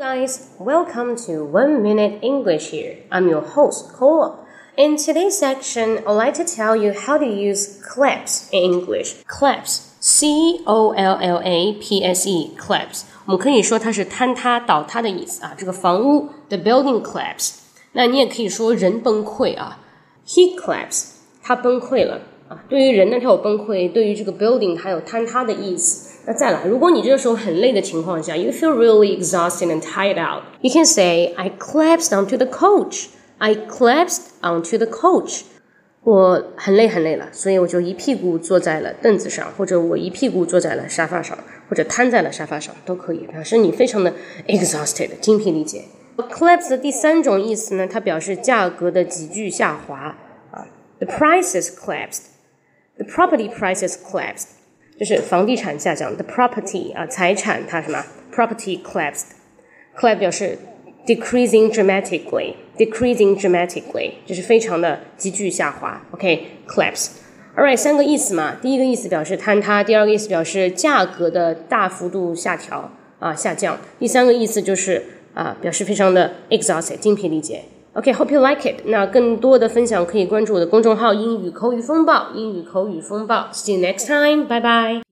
guys, welcome to One Minute English here. I'm your host, Cole. In today's section, I'd like to tell you how to use collapse in English. Collapse, C O L L A P S E, collapse. 我们可以说它是坍塌、倒塌的意思啊。这个房屋，the building collapse。那你也可以说人崩溃啊，he collapse，他崩溃了 啊。对于人呢，它有崩溃；对于这个 building，它有坍塌的意思。那再来，如果你这个时候很累的情况下，you feel really exhausted and tired out，you can say I collapsed onto the coach. I collapsed onto the coach. 我很累很累了，所以我就一屁股坐在了凳子上，或者我一屁股坐在了沙发上，或者瘫在了沙发上，都可以表示你非常的 exhausted，精疲力竭。collapse 的第三种意思呢，它表示价格的急剧下滑啊，the prices collapsed The property prices collapsed。就是房地产下降，the property 啊，财产它什么？property collapsed，collapse 表示 decreasing dramatically，decreasing dramatically，就是非常的急剧下滑。OK，collapse。Alright，三个意思嘛，第一个意思表示坍塌，第二个意思表示价格的大幅度下调啊下降，第三个意思就是啊表示非常的 exhausted，精疲力竭。OK，hope you like it。那更多的分享可以关注我的公众号“英语口语风暴”。英语口语风暴，See you next time，拜拜。